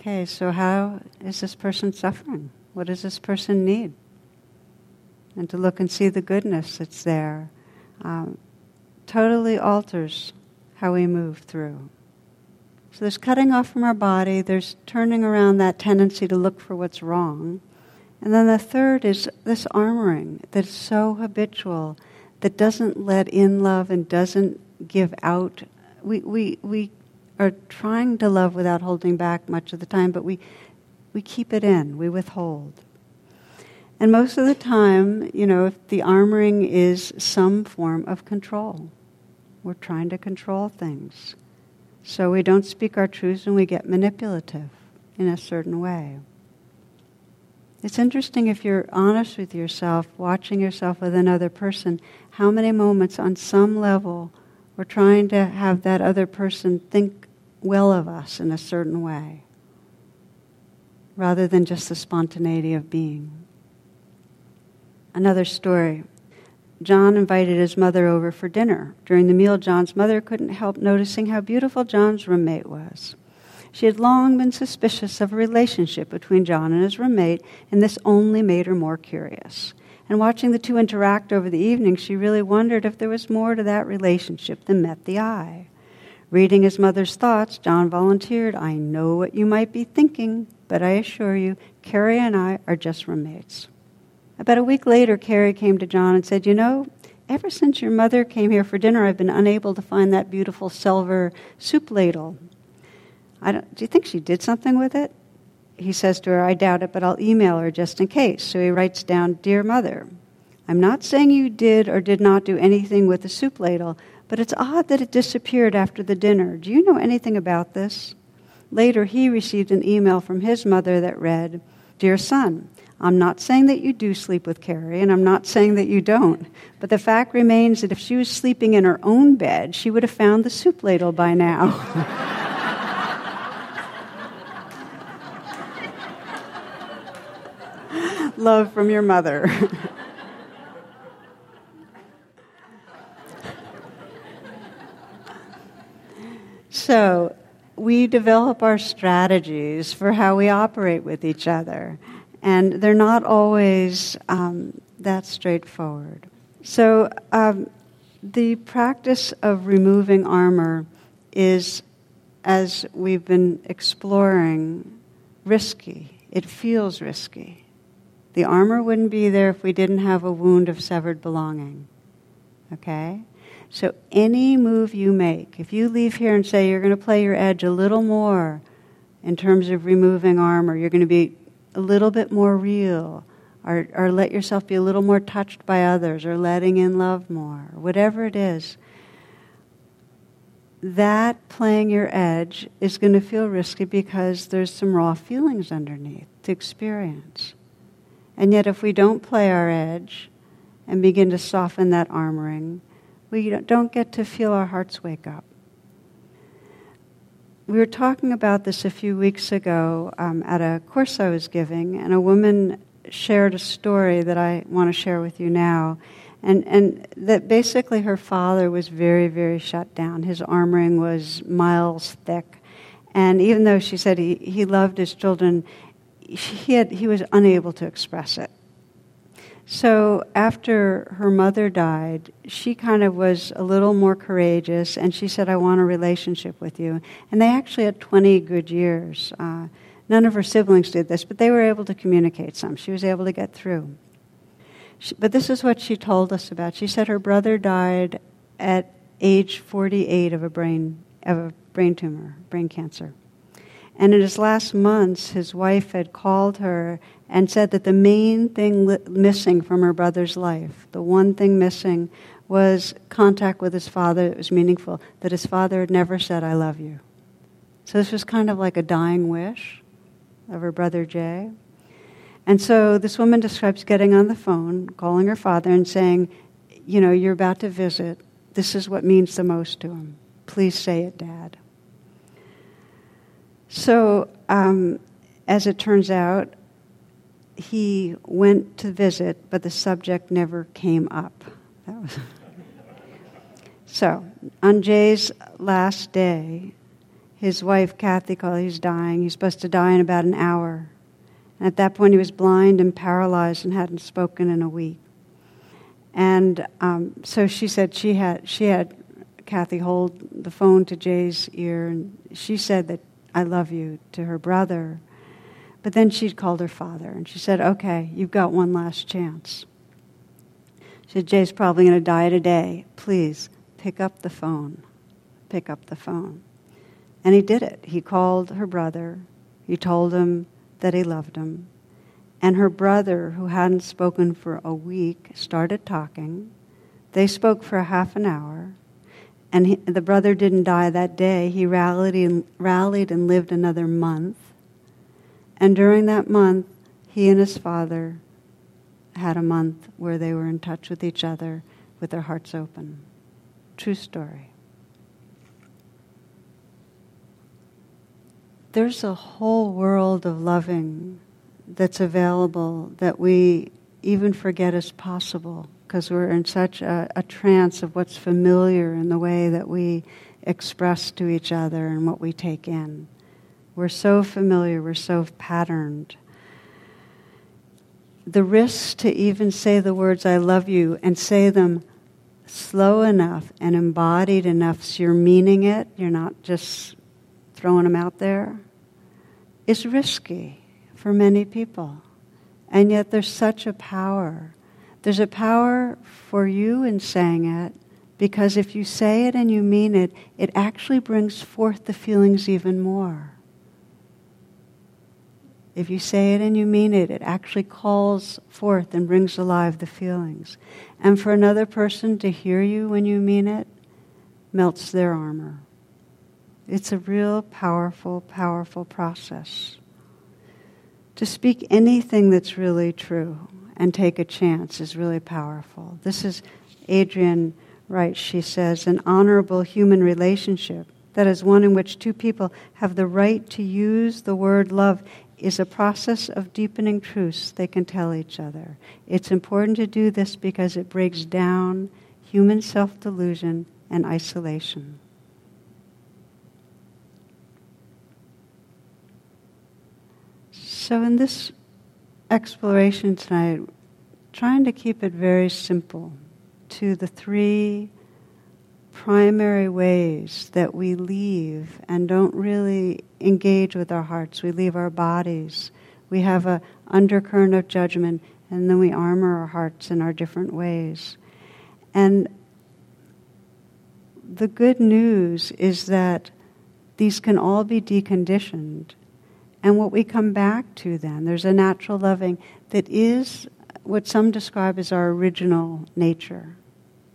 okay, so how is this person suffering? What does this person need? and to look and see the goodness that's there um, totally alters how we move through. So there's cutting off from our body, there's turning around that tendency to look for what's wrong. And then the third is this armoring that's so habitual, that doesn't let in love and doesn't give out. We, we, we are trying to love without holding back much of the time, but we, we keep it in, we withhold. And most of the time, you know, the armoring is some form of control. We're trying to control things. So we don't speak our truths and we get manipulative in a certain way. It's interesting if you're honest with yourself, watching yourself with another person, how many moments on some level we're trying to have that other person think well of us in a certain way, rather than just the spontaneity of being. Another story. John invited his mother over for dinner. During the meal, John's mother couldn't help noticing how beautiful John's roommate was. She had long been suspicious of a relationship between John and his roommate, and this only made her more curious. And watching the two interact over the evening, she really wondered if there was more to that relationship than met the eye. Reading his mother's thoughts, John volunteered, I know what you might be thinking, but I assure you, Carrie and I are just roommates. About a week later, Carrie came to John and said, You know, ever since your mother came here for dinner, I've been unable to find that beautiful silver soup ladle. do you think she did something with it? He says to her, I doubt it, but I'll email her just in case. So he writes down, Dear Mother, I'm not saying you did or did not do anything with the soup ladle, but it's odd that it disappeared after the dinner. Do you know anything about this? Later, he received an email from his mother that read, Dear son, I'm not saying that you do sleep with Carrie, and I'm not saying that you don't. But the fact remains that if she was sleeping in her own bed, she would have found the soup ladle by now. <laughs> Love from your mother. <laughs> so, we develop our strategies for how we operate with each other and they're not always um, that straightforward. So, um, the practice of removing armor is, as we've been exploring, risky. It feels risky. The armor wouldn't be there if we didn't have a wound of severed belonging. Okay? So, any move you make, if you leave here and say you're going to play your edge a little more in terms of removing armor, you're going to be a little bit more real, or, or let yourself be a little more touched by others, or letting in love more, whatever it is, that playing your edge is going to feel risky because there's some raw feelings underneath to experience. And yet, if we don't play our edge and begin to soften that armoring, we don't get to feel our hearts wake up we were talking about this a few weeks ago um, at a course I was giving, and a woman shared a story that I want to share with you now. And, and that basically her father was very, very shut down. His armoring was miles thick. And even though she said he, he loved his children, he, had, he was unable to express it. So after her mother died, she kind of was a little more courageous, and she said, "I want a relationship with you." And they actually had 20 good years. Uh, none of her siblings did this, but they were able to communicate some. She was able to get through. She, but this is what she told us about. She said her brother died at age 48 of a brain of a brain tumor, brain cancer. And in his last months, his wife had called her and said that the main thing li- missing from her brother's life, the one thing missing, was contact with his father that was meaningful, that his father had never said, I love you. So this was kind of like a dying wish of her brother Jay. And so this woman describes getting on the phone, calling her father, and saying, You know, you're about to visit. This is what means the most to him. Please say it, Dad. So, um, as it turns out, he went to visit, but the subject never came up. <laughs> So, on Jay's last day, his wife Kathy called. He's dying. He's supposed to die in about an hour. And at that point, he was blind and paralyzed and hadn't spoken in a week. And um, so she said she had she had Kathy hold the phone to Jay's ear, and she said that I love you to her brother. But then she'd called her father, and she said, "Okay, you've got one last chance." She said, "Jay's probably going to die today. Please pick up the phone. Pick up the phone." And he did it. He called her brother. He told him that he loved him. And her brother, who hadn't spoken for a week, started talking. They spoke for a half an hour. And he, the brother didn't die that day. He rallied and, rallied and lived another month. And during that month, he and his father had a month where they were in touch with each other with their hearts open. True story. there's a whole world of loving that's available that we even forget is possible because we're in such a, a, trance of what's familiar in the way that we express to each other and what we take in. We're so familiar, we're so patterned. The risk to even say the words, I love you, and say them slow enough and embodied enough so you're meaning it, you're not just throwing them out there, is risky for many people. And yet there's such a power. There's a power for you in saying it because if you say it and you mean it, it actually brings forth the feelings even more. If you say it and you mean it, it actually calls forth and brings alive the feelings. And for another person to hear you when you mean it melts their armor. It's a real powerful, powerful process. To speak anything that's really true and take a chance is really powerful. This is Adrienne Wright. She says, an honorable human relationship, that is one in which two people have the right to use the word love, is a process of deepening truths they can tell each other. It's important to do this because it breaks down human self delusion and isolation. So, in this exploration tonight, trying to keep it very simple to the three primary ways that we leave and don't really engage with our hearts. We leave our bodies. We have an undercurrent of judgment, and then we armor our hearts in our different ways. And the good news is that these can all be deconditioned and what we come back to then, there's a natural loving that is what some describe as our original nature.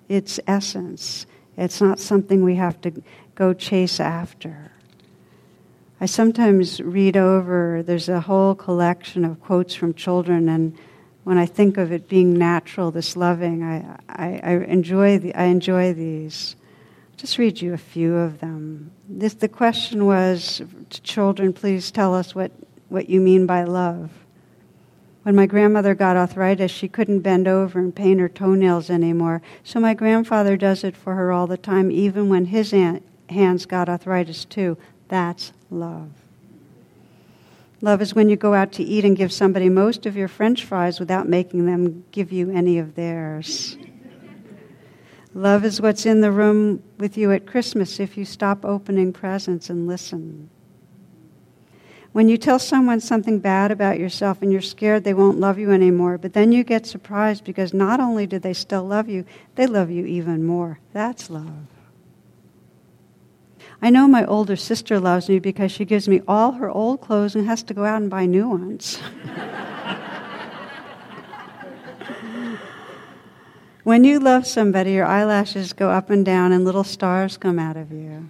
It's essence. It's not something we have to go chase after. I sometimes read over, there's a whole collection of quotes from children, and when I think of it being natural, this loving, I, I, I enjoy, the, I enjoy these just read you a few of them. This, the question was to children, please tell us what, what you mean by love. When my grandmother got arthritis, she couldn't bend over and paint her toenails anymore. So my grandfather does it for her all the time, even when his aunt, hands got arthritis too. That's love. Love is when you go out to eat and give somebody most of your french fries without making them give you any of theirs. Love is what's in the room with you at Christmas if you stop opening presents and listen. When you tell someone something bad about yourself and you're scared they won't love you anymore, but then you get surprised because not only do they still love you, they love you even more. That's love. I know my older sister loves me because she gives me all her old clothes and has to go out and buy new ones. <laughs> When you love somebody, your eyelashes go up and down and little stars come out of you.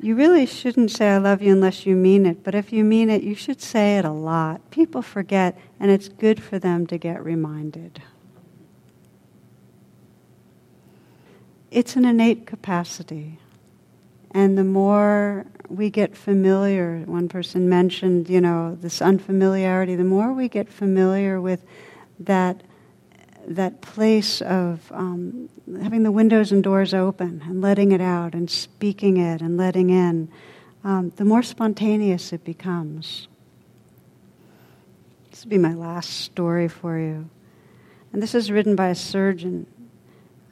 You really shouldn't say I love you unless you mean it, but if you mean it, you should say it a lot. People forget, and it's good for them to get reminded. It's an innate capacity. And the more we get familiar, one person mentioned, you know, this unfamiliarity, the more we get familiar with that that place of um, having the windows and doors open and letting it out and speaking it and letting in, um, the more spontaneous it becomes. This will be my last story for you. And this is written by a surgeon.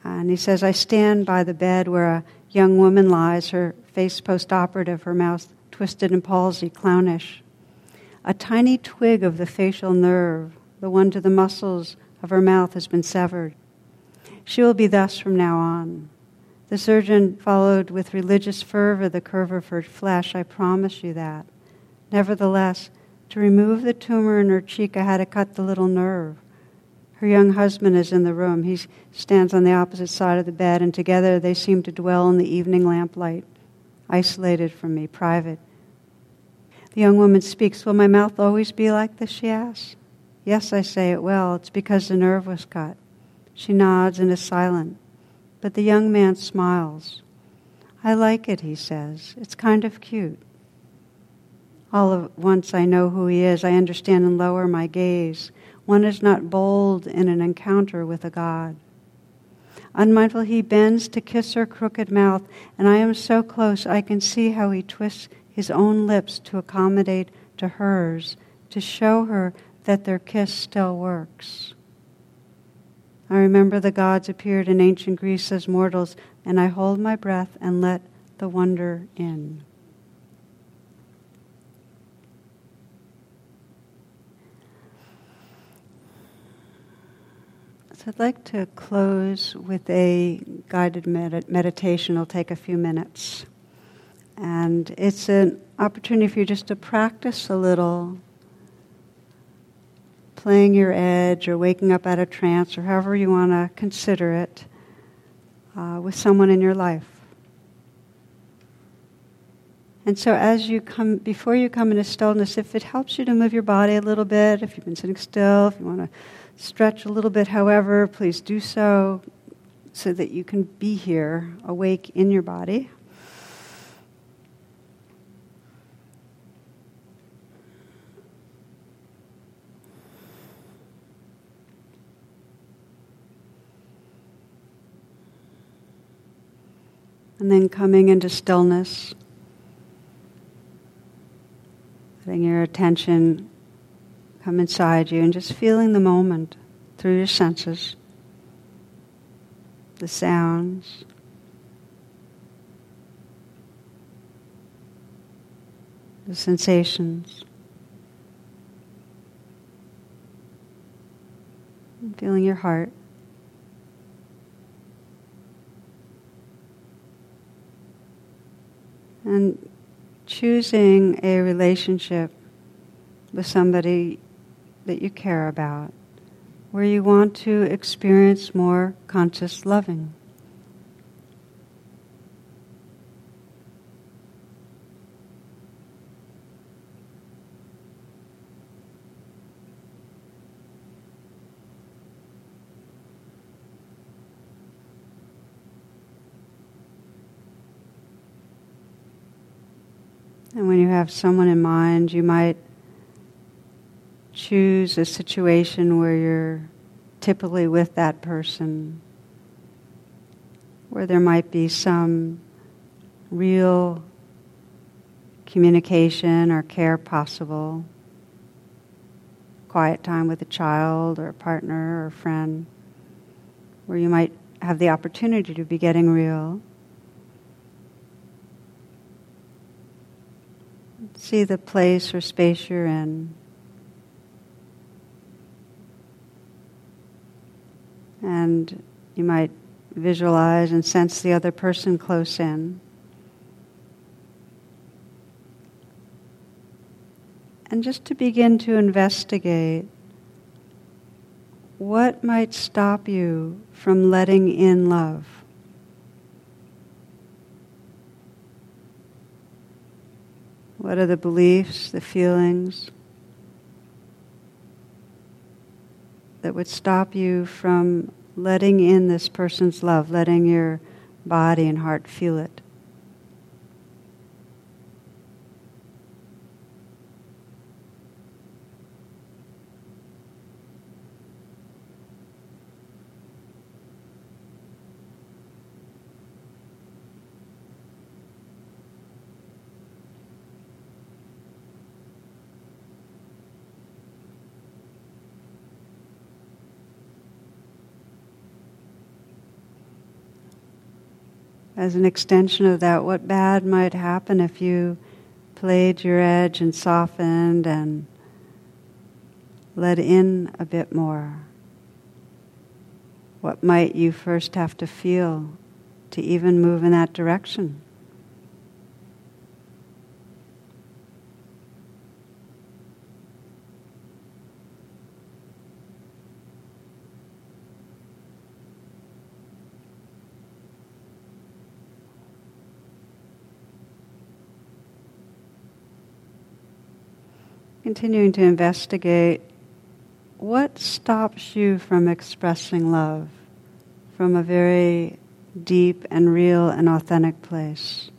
And he says, I stand by the bed where a young woman lies, her face post operative, her mouth twisted and palsy, clownish. A tiny twig of the facial nerve, the one to the muscles of her mouth, has been severed. She will be thus from now on. The surgeon followed with religious fervor the curve of her flesh. I promise you that. Nevertheless, to remove the tumor in her cheek, I had to cut the little nerve. Her young husband is in the room. He stands on the opposite side of the bed, and together they seem to dwell in the evening lamplight, isolated from me, private. The young woman speaks. Will my mouth always be like this? she asks. Yes, I say it will. It's because the nerve was cut. She nods and is silent. But the young man smiles. I like it, he says. It's kind of cute. All at once I know who he is. I understand and lower my gaze. One is not bold in an encounter with a God. Unmindful, he bends to kiss her crooked mouth, and I am so close I can see how he twists his own lips to accommodate to hers, to show her that their kiss still works. I remember the gods appeared in ancient Greece as mortals, and I hold my breath and let the wonder in. So I'd like to close with a guided med- meditation. It'll take a few minutes. And it's an opportunity for you just to practice a little playing your edge or waking up out of trance or however you want to consider it uh, with someone in your life. And so, as you come, before you come into stillness, if it helps you to move your body a little bit, if you've been sitting still, if you want to stretch a little bit, however, please do so so that you can be here, awake in your body. And then coming into stillness, letting your attention come inside you and just feeling the moment through your senses, the sounds. The sensations. and Feeling your heart. And choosing a relationship with somebody that you care about, where you want to experience more conscious loving. And when you have someone in mind, you might choose a situation where you're typically with that person, where there might be some real communication or care possible, quiet time with a child or a partner or a friend, where you might have the opportunity to be getting real. See the place or space you're in. And you might visualize and sense the other person close in. And just to begin to investigate what might stop you from letting in love. What are the beliefs, the feelings that would stop you from letting in this person's love, letting your body and heart feel it? As an extension of that, what bad might happen if you played your edge and softened and let in a bit more? What might you first have to feel to even move in that direction? Continuing to investigate what stops you from expressing love from a very deep and real and authentic place.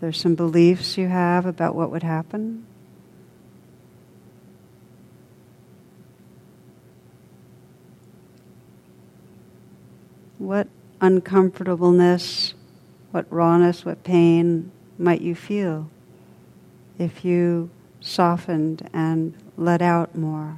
There's some beliefs you have about what would happen. What uncomfortableness, what rawness, what pain might you feel if you softened and let out more?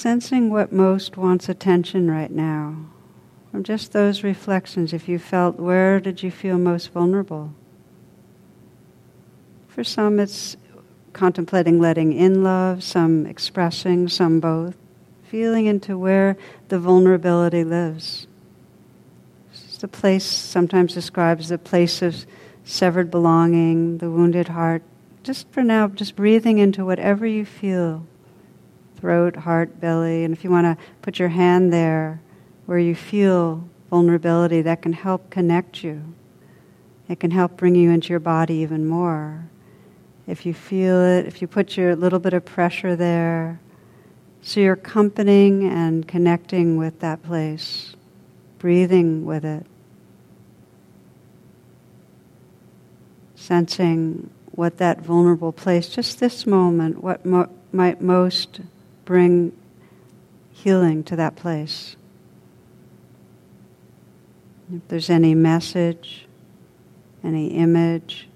Sensing what most wants attention right now. From just those reflections, if you felt, where did you feel most vulnerable? For some, it's contemplating letting in love, some expressing, some both, feeling into where the vulnerability lives. The place sometimes described as a place of severed belonging, the wounded heart. Just for now, just breathing into whatever you feel throat, heart, belly. And if you want to put your hand there where you feel vulnerability, that can help connect you. It can help bring you into your body even more. If you feel it, if you put your little bit of pressure there, so you're accompanying and connecting with that place, breathing with it, sensing what that vulnerable place, just this moment, what mo- might most bring healing to that place. If there's any message, any image,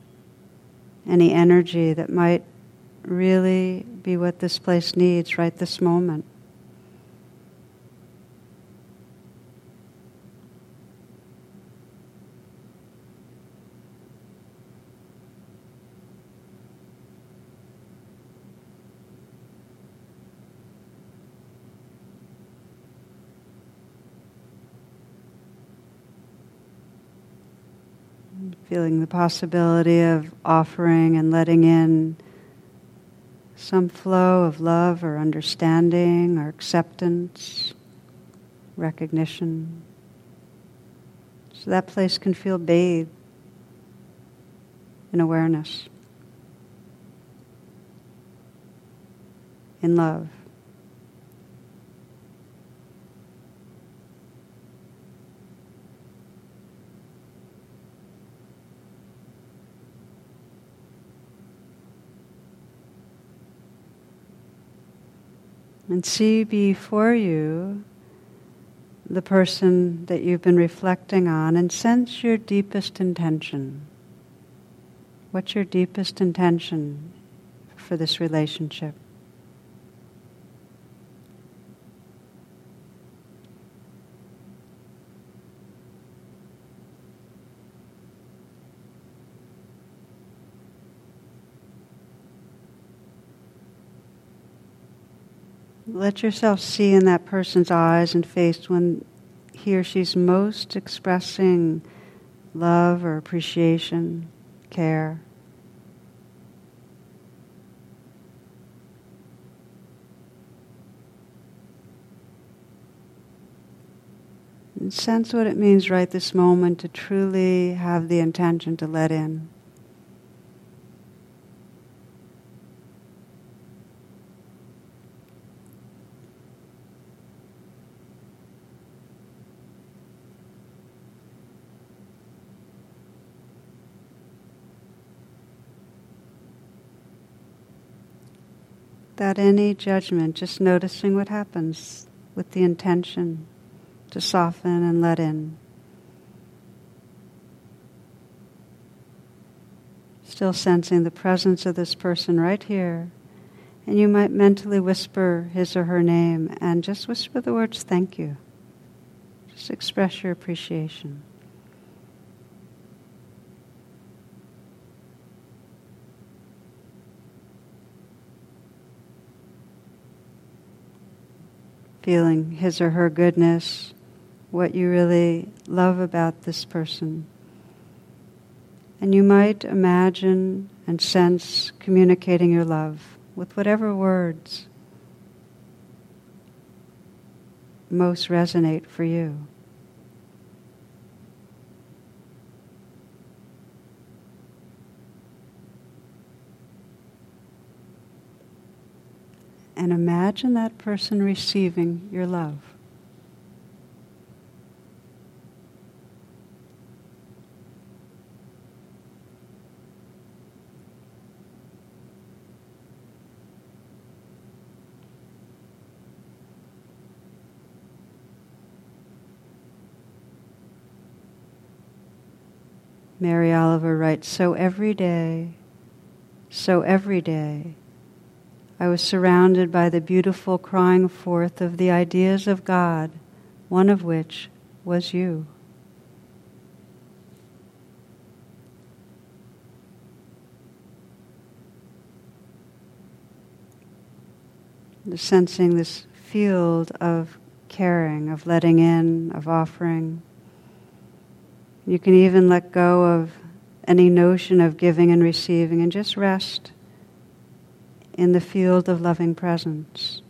any energy that might really be what this place needs right this moment. Feeling the possibility of offering and letting in some flow of love or understanding or acceptance, recognition. So that place can feel bathed in awareness, in love. And see before you the person that you've been reflecting on and sense your deepest intention. What's your deepest intention for this relationship? Let yourself see in that person's eyes and face when he or she's most expressing love or appreciation, care. And sense what it means right this moment to truly have the intention to let in. Without any judgment, just noticing what happens with the intention to soften and let in. Still sensing the presence of this person right here. And you might mentally whisper his or her name and just whisper the words, thank you. Just express your appreciation. Feeling his or her goodness, what you really love about this person. And you might imagine and sense communicating your love with whatever words most resonate for you. And imagine that person receiving your love. Mary Oliver writes So every day, so every day, I was surrounded by the beautiful crying forth of the ideas of God, one of which was you. Sensing this field of caring, of letting in, of offering. You can even let go of any notion of giving and receiving and just rest in the field of loving presence.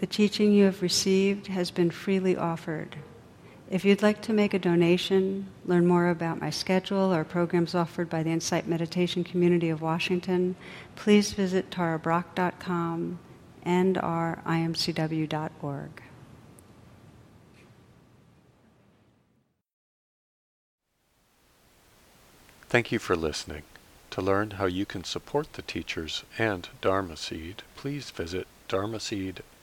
The teaching you have received has been freely offered. If you'd like to make a donation, learn more about my schedule or programs offered by the Insight Meditation Community of Washington, please visit tarabrach.com and our imcw.org. Thank you for listening. To learn how you can support the teachers and Dharma Seed, please visit